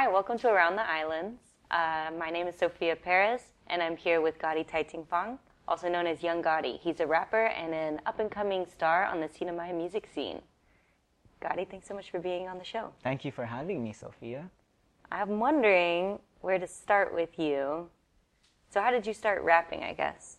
Hi, welcome to Around the Islands. Uh, my name is Sophia Perez, and I'm here with Gotti Taiting Fong, also known as Young Gotti. He's a rapper and an up and coming star on the Sinamaya music scene. Gotti, thanks so much for being on the show. Thank you for having me, Sophia. I'm wondering where to start with you. So, how did you start rapping, I guess?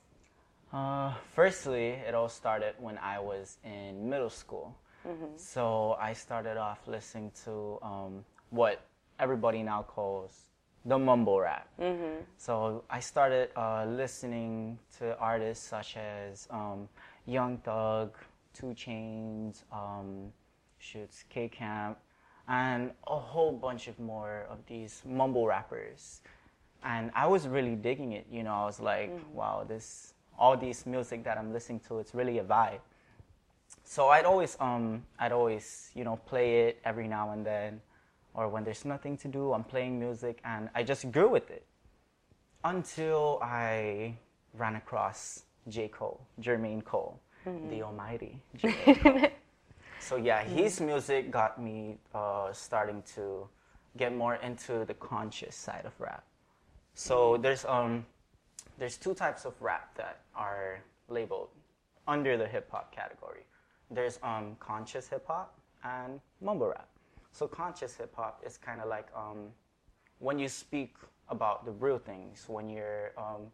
Uh, firstly, it all started when I was in middle school. Mm-hmm. So I started off listening to um, what everybody now calls the mumble rap. Mm-hmm. So I started uh, listening to artists such as um, Young Thug, 2 Chainz, um, shoots K Camp, and a whole bunch of more of these mumble rappers. And I was really digging it. You know, I was like, mm-hmm. wow, this all these music that I'm listening to, it's really a vibe. So I'd always, um, I'd always, you know, play it every now and then, or when there's nothing to do, I'm playing music, and I just grew with it until I ran across J. Cole, Jermaine Cole, mm-hmm. the Almighty. so yeah, mm-hmm. his music got me uh, starting to get more into the conscious side of rap. So mm-hmm. there's um there's two types of rap that are labeled under the hip hop category. There's um, conscious hip hop and mumble rap. So conscious hip hop is kind of like um, when you speak about the real things, when you're um,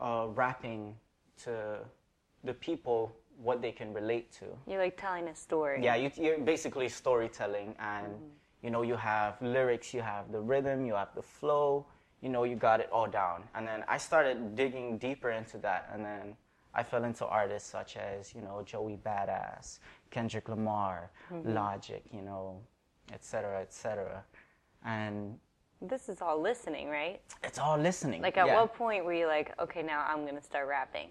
uh, rapping to the people what they can relate to. You're like telling a story. Yeah, you, are basically storytelling, and mm-hmm. you know you have lyrics, you have the rhythm, you have the flow, you know, you got it all down. And then I started digging deeper into that, and then I fell into artists such as, you know, Joey Badass, Kendrick Lamar, mm-hmm. Logic, you know, et cetera, et cetera. And this is all listening, right? It's all listening. Like, at yeah. what point were you like, okay, now I'm to start rapping?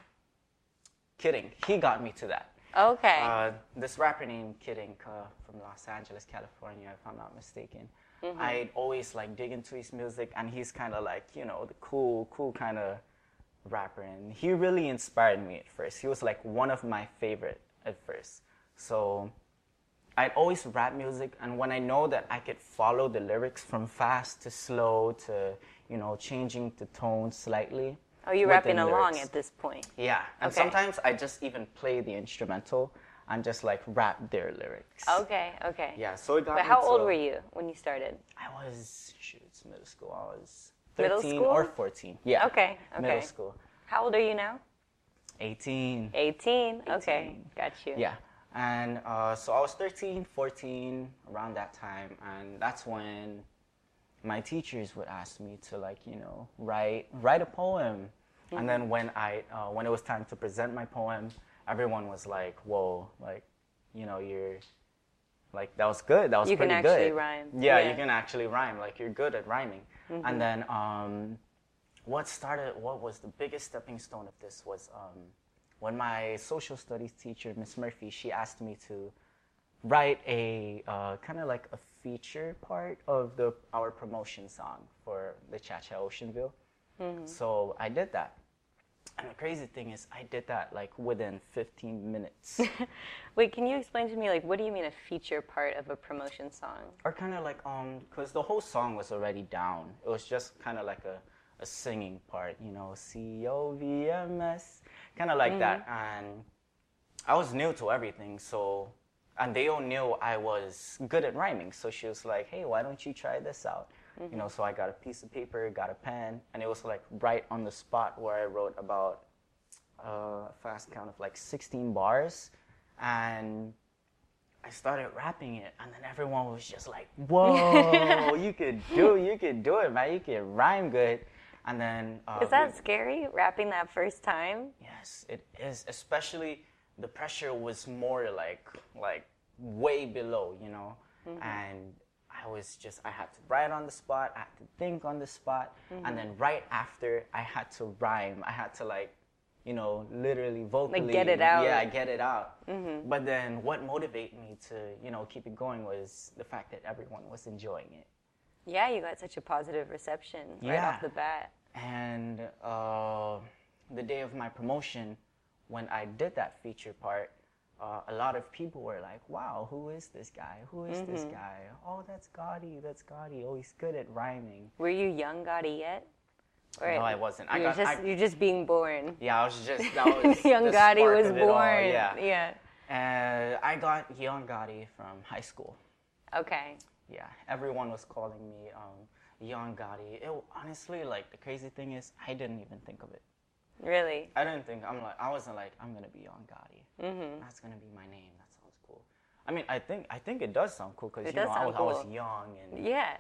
Kid Ink. He got me to that. Okay. Uh, this rapper named Kid Ink uh, from Los Angeles, California, if I'm not mistaken. Mm-hmm. I'd always like dig into his music, and he's kind of like you know the cool, cool kind of rapper, and he really inspired me at first. He was like one of my favorite at first. So I'd always rap music, and when I know that I could follow the lyrics from fast to slow to you know changing the tone slightly. Oh, you're rapping along at this point? Yeah, and okay. sometimes I just even play the instrumental and just like rap their lyrics. Okay, okay. Yeah, so it got. But how old were you when you started? I was shoot, it's middle school. I was thirteen or fourteen. Yeah. Okay, okay. Middle school. How old are you now? 18. 18. Okay, got you. Yeah. And uh, so I was 13, 14, around that time, and that's when my teachers would ask me to like you know write write a poem, mm-hmm. and then when I uh, when it was time to present my poem, everyone was like, "Whoa, like, you know, you're like that was good. That was you pretty good." You can actually rhyme. Yeah, yeah, you can actually rhyme. Like you're good at rhyming. Mm-hmm. And then um, what started? What was the biggest stepping stone of this was um, when my social studies teacher, Miss Murphy, she asked me to write a uh, kind of like a feature part of the our promotion song for the Cha Cha Oceanview. Mm-hmm. So I did that. And the crazy thing is, I did that like within 15 minutes. Wait, can you explain to me like what do you mean a feature part of a promotion song? Or kind of like um, because the whole song was already down. It was just kind of like a, a singing part, you know, C O V M S, kind of like mm-hmm. that. And I was new to everything, so and they all knew I was good at rhyming. So she was like, "Hey, why don't you try this out?" Mm-hmm. You know, so I got a piece of paper, got a pen, and it was like right on the spot where I wrote about uh, a fast count of like 16 bars, and I started rapping it, and then everyone was just like, "Whoa, you could do, you could do it, man! You can rhyme good." And then uh, is that we, scary rapping that first time? Yes, it is. Especially the pressure was more like like way below, you know, mm-hmm. and I was just I had to write on the spot, I had to think on the spot, mm-hmm. and then right after I had to rhyme. I had to like, you know, literally vocally like get it out. Yeah, get it out. Mm-hmm. But then what motivated me to you know keep it going was the fact that everyone was enjoying it. Yeah, you got such a positive reception right yeah. off the bat. And uh, the day of my promotion, when I did that feature part, uh, a lot of people were like, "Wow, who is this guy? Who is this Mm-hmm. guy? Oh, that's Gotti. That's Gotti. Oh, he's good at rhyming." Were you young Gotti yet? Or No, I wasn't. I got- just I- you're just being born. Yeah, I was just that was young Gotti was all, born. Yeah. yeah. And I got Young Gotti from high school. Okay. Yeah, everyone was calling me um, Young Gotti. It, honestly, like the crazy thing is, I didn't even think of it. Really? I didn't think I'm like I wasn't like I'm gonna be Young Gotti. Mm-hmm. That's gonna be my name. That sounds cool. I mean, I think I think it does sound cool because you know I was, I was young and, Yeah.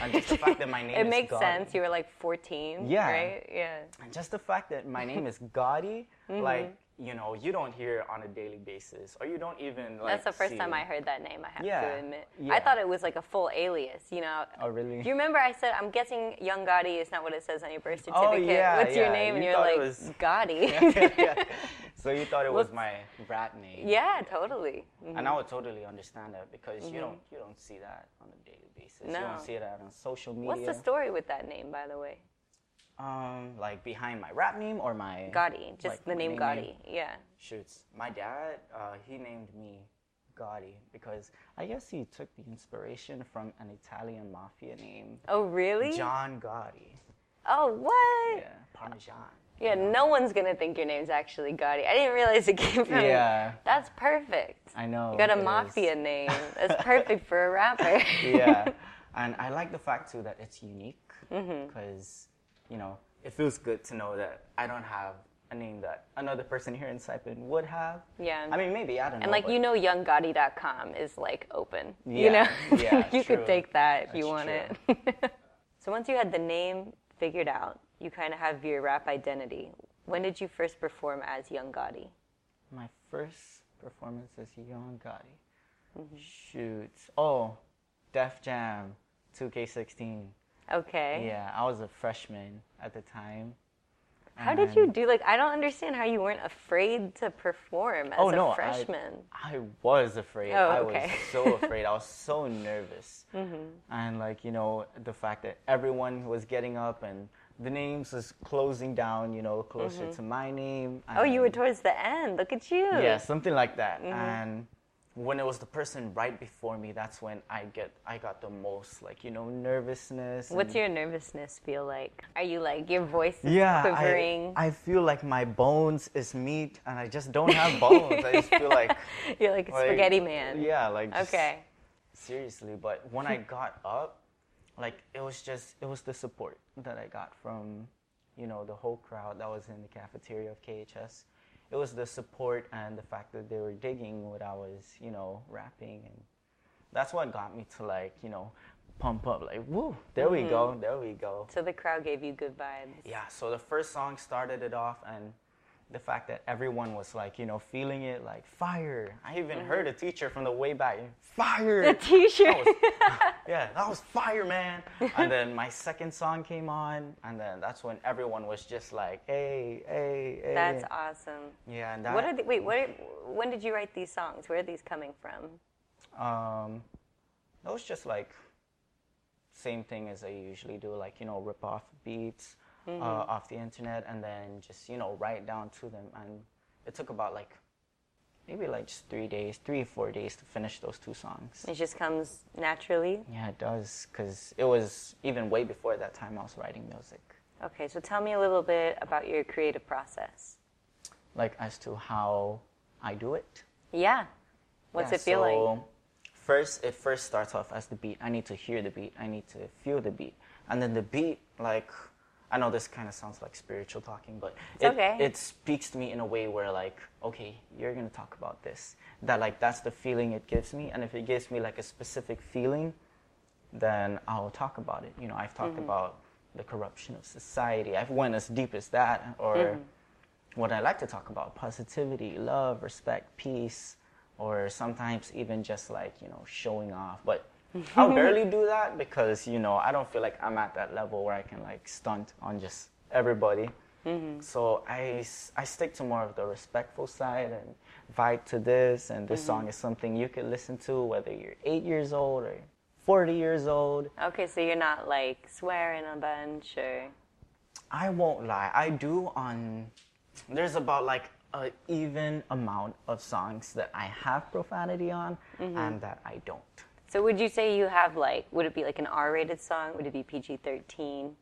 and just the fact that my name It is makes Gotti. sense. You were like 14, Yeah. right? Yeah. And just the fact that my name is Gotti, Mm-hmm. like you know, you don't hear on a daily basis, or you don't even like. That's the first see time. I heard that name, I have Yeah. to admit. I thought it was like a full alias, you know. Oh really? Do you remember I said, I'm guessing Young Gotti is not what it says on your birth Oh, certificate. yeah, What's your yeah. name? And You you're thought like, was- Gotti. Yeah. So you thought it was my rat name? yeah, totally. Mhm. And I would totally understand that because you don't you don't see that on a daily basis. You don't see that on social media. What's the story with that name, by the way? Um, like behind my rap name or my Gotti, just like the name name Gotti. Yeah. Shoots. My dad, uh, he named me Gotti because I guess he took the inspiration from an Italian mafia name, Oh, really? John Gotti. Oh, what? Yeah, Parmesan. Yeah, no one's gonna think your name's actually Gotti. I didn't realize it came from. Yeah. That's perfect. I know. You got a it is. mafia name. That's perfect for a rapper. yeah, and I like the fact too that it's unique Mm-hmm. You know it feels good to know that I don't have a name that another person here in Saipan would have. Yeah. I mean, maybe I don't know. And like you know, younggotti.com is like open. Yeah, you know, yeah, you true. could take that if you That's want true. it. so once you had the name figured out, you kind of have your rap identity. When did you first perform as Young Gotti? my first performance as Young Gotti. Mm-hmm. Shoot. Oh, Def Jam, 2K16. Okay. Yeah, I was a freshman at the time. How did you do? Like, I don't understand how you weren't afraid to perform as Oh a no, I- freshman. I, was afraid. Oh, I okay. was so afraid. I was so nervous. Mm-hmm. And like you know, the fact that everyone was getting up and the names was closing down. You know, closer to my name. oh, you were towards the end. Look at you. Yeah, something like that. Mm-hmm. And when it was the person right before me, that's when I get I got the most like you know nervousness. What's your nervousness feel like? Are you like your voice is yeah, quivering? I, I feel like my bones is meat and I just don't have bones. I just feel like, You're like a like, spaghetti man. Yeah, like just- Okay. seriously. But when I got up, like it was just it was the support that I got from you know the whole crowd that was in the cafeteria of KHS. It was the support and the fact that they were digging what I was you know rapping. And that's what got me to like you know pump up like woo there we mm-hmm. go there we go. So the crowd gave you good vibes. yeah so the first song started it off and the fact that everyone was like you know feeling it like fire i even heard a teacher from the way back fire The. That was- yeah that was fire man and then my second song came on and then that's when everyone was just like hey hey hey That's awesome. yeah and that What are the, wait? What? Are, when did you write these songs? Where are these coming from? Um, that was just like same thing as I usually do, like you know, rip off beats Mm-hmm. uh, off the internet and then just you know write down to them. And it took about like maybe like just three days, three or four days to finish those two songs. It just comes naturally. Yeah, it does, cause it was even way before that time I was writing music. Okay, so tell me a little bit about your creative process. Like as to how I do it. Yeah. What's Yeah, it feel like? so First, it first starts off as the beat. I need to hear the beat. I need to feel the beat, and then the beat, like, I know this kind of sounds like spiritual talking, but it, okay. it speaks to me in a way where, like, okay, you're gonna talk about this. That like that's the feeling it gives me, and if it gives me like a specific feeling, then I'll talk about it. You know, I've talked mm-hmm. about the corruption of society. I've went as deep as that, or mm-hmm. what I like to talk about: positivity, love, respect, peace, or sometimes even just like you know showing off. But I'll barely do that because you know I don't feel like I'm at that level where I can like stunt on just everybody. So I, I stick to more of the respectful side and vibe to this. And this song is something you could listen to whether you're eight years old or 40 years old. Okay, so you're not like swearing a bunch or. I won't lie. I do on. There's about like an even amount of songs that I have profanity on Mm-hmm. and that I don't. So would you say you have like would it be like an R-rated song? Would it be PG-13?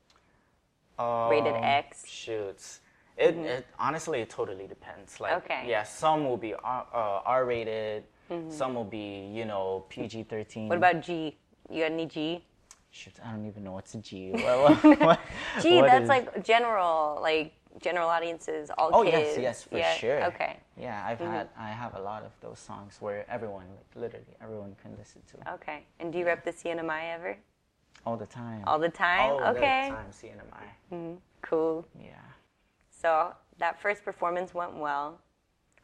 Rated Um, X? Shoots. It, it honestly it totally depends. Like Okay. yeah, some will be R, uh, R-rated, some will be you know PG-13. What about G? You got any G? Shoot, I don't even know what's a G. What, what, what- G, that's is- like general, like general audiences, all Oh kids. yes, yes, for yeah? sure. Okay. Yeah, I've Mm-hmm. had I have a lot of those songs where everyone, like literally everyone, can listen to Okay. And do you rep the CNMI ever? all the time. All the time? All okay. All the time, CNMI. Cool. Yeah. So that first performance went well.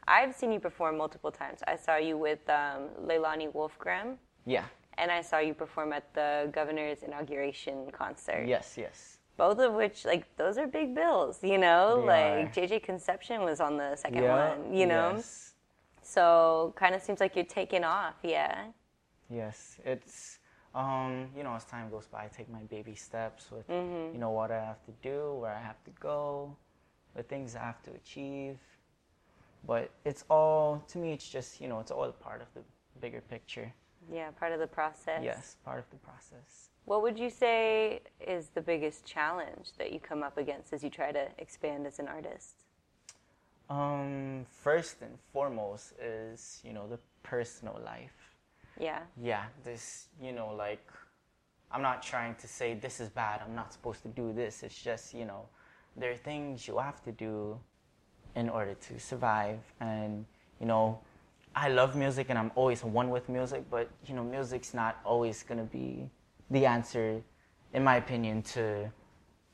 I've seen you perform multiple times. I saw you with um, Leilani Wolfgram, Yeah. and I saw you perform at the governor's inauguration concert. Yes. Yes. Both of which, like, those are big bills, you know? They like, are. JJ Concepcion was on the second yeah. one, you know? Yes. So, kind of seems like you're taking off, yeah. Yes. It's um, you know, as time goes by, I take my baby steps with Mm-hmm. you know what I have to do, where I have to go, the things I have to achieve. But it's all to me. It's just you know, it's all a part of the bigger picture. Yeah, part of the process. Yes, part of the process. What would you say is the biggest challenge that you come up against as you try to expand as an artist? Um, first and foremost is you know the personal life. Yeah. Yeah, this you know like I'm not trying to say this is bad. I'm not supposed to do this. It's just you know there are things you have to do in order to survive. And you know I love music and I'm always one with music, but you know music's not always gonna be the answer, in my opinion, to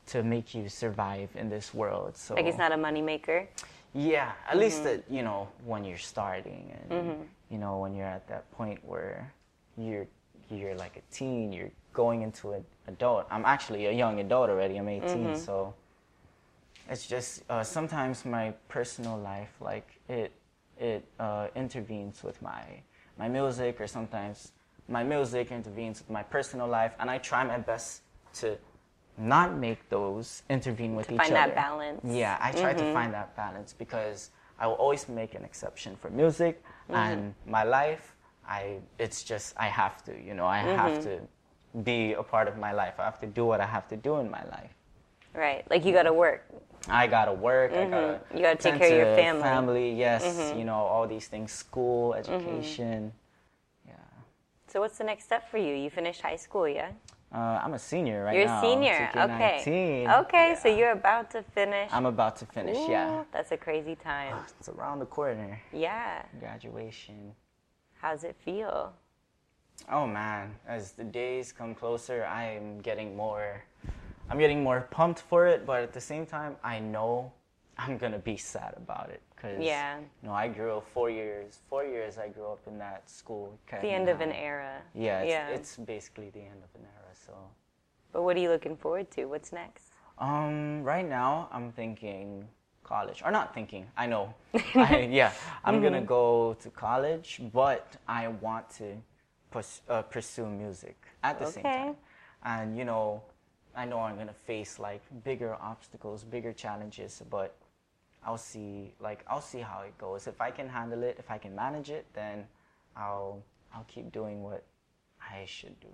to make you survive in this world. So Like it's not a moneymaker. yeah, at least that you know when you're starting, and you know when you're at that point where you're you're like a teen, you're going into an adult. I'm actually a young adult already. I'm 18, so it's just uh, sometimes my personal life, like it it uh, intervenes with my my music, or sometimes my music intervenes with my personal life, and I try my best to not make those intervene with each other. find that balance. Yeah, I try to mm-hmm. find that balance because I will always make an exception for music mm-hmm. and my life. I it's just I have to, you know, I have mm-hmm. to be a part of my life. I have to do what I have to do in my life. Right. Like you got to work. I gotta work. I gotta You gotta take care of your family. Family, yes. You know all these things: school, education. Yeah. So what's the next step for you? You finished high school, yeah? Uh, I'm a senior right You're now. a senior. Okay. 2K19. Okay, so you're about to finish. I'm about to finish. Yeah. That's a crazy time. It's around the corner. Yeah. Graduation. How's it feel? Oh man, as the days come closer, I am getting more I'm getting more pumped for it, but at the same time, I know I'm going to be sad about it cuz Yeah. you know, I grew up 4 years. 4 years I grew up in that school. The end of an era. Yeah, it's, Yeah. it's basically the end of an era, so But what are you looking forward to? What's next? Um, right now, I'm thinking college, or not thinking. I know. I, yeah, I'm gonna Mm-hmm. go to college, but I want to pus- uh, pursue music at the same Okay. time. And you know, I know I'm gonna face like bigger obstacles, bigger challenges, but I'll see. Like I'll see how it goes. If I can handle it, if I can manage it, then I'll I'll keep doing what I should do.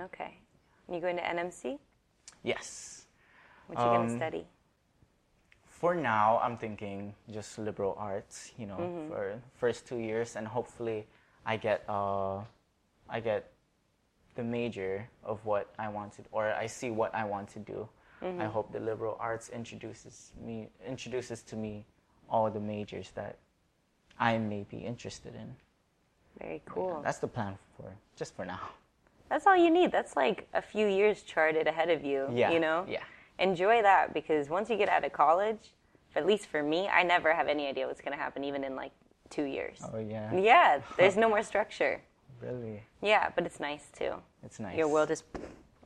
Okay. You going to NMC? Yes. What you gonna Um, study? for now, I'm thinking just liberal arts, you know, Mm-hmm. for first two years, and hopefully, I get uh, I get the major of what I wanted, or I see what I want to do. Mm-hmm. I hope the liberal arts introduces me introduces to me all the majors that I may be interested in. Very cool. That's the plan for just for now. That's all you need. That's like a few years charted ahead of you. Yeah, You know? yeah. Enjoy that because once you get out of college, at least for me, I never have any idea what's going to happen, even in like two years. Oh yeah, Yeah, there's no more structure. really, Yeah, but it's nice too. it's nice. Your world just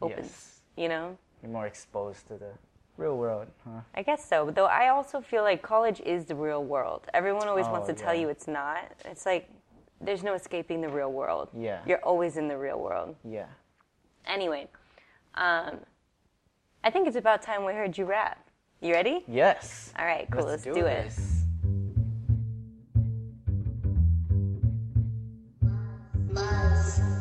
opens, Yes. you know? You're more exposed to the real world, huh? I guess so. Though I also feel like college is the real world. Everyone always Oh, wants to tell you it's not. It's like there's no escaping the real world. Yeah. You're always in the real world. Yeah. Anyway, um, I think it's about time we heard you rap. You ready? Yes. All right, cool. Let's, do, it. this.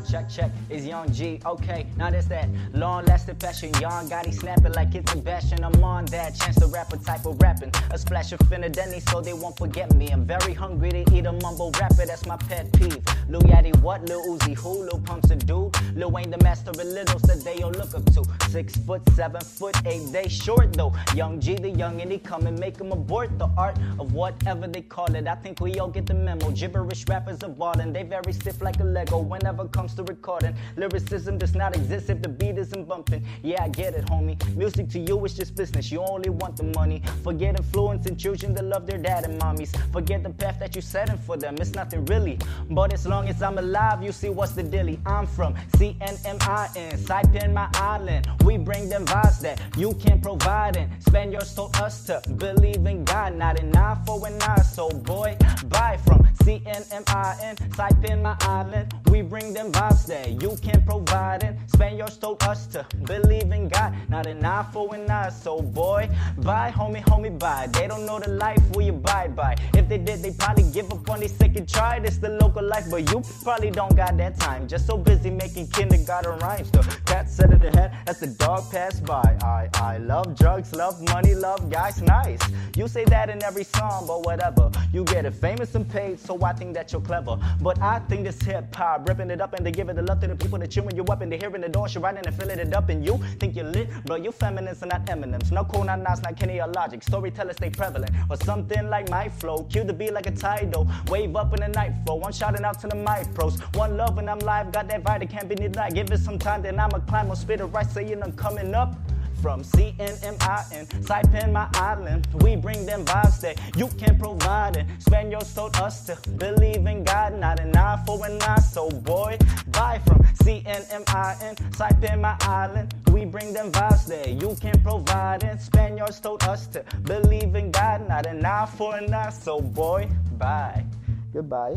Check, check. Is Young G okay? Now there's that long lasting passion. Young Gotti snapping like it's a bastion. I'm on that chance to rap a type of rapping. A splash of finadene so they won't forget me. I'm very hungry to eat a mumble rapper. That's my pet peeve. Lil Yachty, what? Lil Uzi, who? Lil Pump's a dude. Lil Wayne, the master of littles that they all look up to. Six foot, seven foot, eight they short though. Young G, the young, and he come and make him abort the art of whatever they call it. I think we all get the memo. Gibberish rappers are ballin'. They very stiff like a Lego whenever it comes to recording. Lyricism does not exist if the beat isn't bumping. Yeah, I get it, homie. Music to you is just business. You only want the money. Forget influence and children that love their dad and mommies. Forget the path that you setting for them. It's nothing really. But as long as I'm alive, you see what's the dilly. I'm from CNMIN, Saipan, my island. We bring them vibes that you can't provide. And Spaniards told us to believe in God, not an eye for an eye. So, boy, buy from CNMIN, Saipan, my island. We bring them vibes that you can't provide. And Spaniards told us to believe in God, not an eye for an eye. So, boy, buy, homie, homie, buy. They don't know the life we abide by. If they did, they probably give up on their second try. This the local life, but you probably don't got that time. Just so busy making kindergarten rhymes. The cat said it ahead as the dog passed by. I, I love drugs, love money, love guys, nice. You say that in every song, but whatever. You get it famous and paid, so I think that you're clever. But I think this hip hop, ripping it up in they give it the love to the people that chewing you up and they're hearing the door, she riding and filling it up. And you think you're lit, bro, you feminists and not Eminems. No cool, not nice, not Kenny or Logic. Storytellers stay prevalent. Or something like my flow. Cue the beat like a tidal. Wave up in the night flow. One shouting out to the mic pros. One love when I'm live, got that vibe that can't be denied. Give it some time, then I'ma climb on spit it right, saying I'm coming up. From CNMIN, Saipan, my island. We bring them vibes that you can provide. And Spaniards told us to believe in God, not an eye for an eye. So, boy, buy from CNMIN, Saipan, my island. We bring them vibes that you can provide. And Spaniards told us to believe in God, not an eye for an eye. So, boy, bye. Goodbye.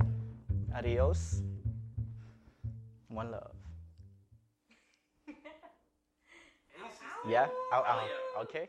Adios. One love. Yeah? I'll, okay.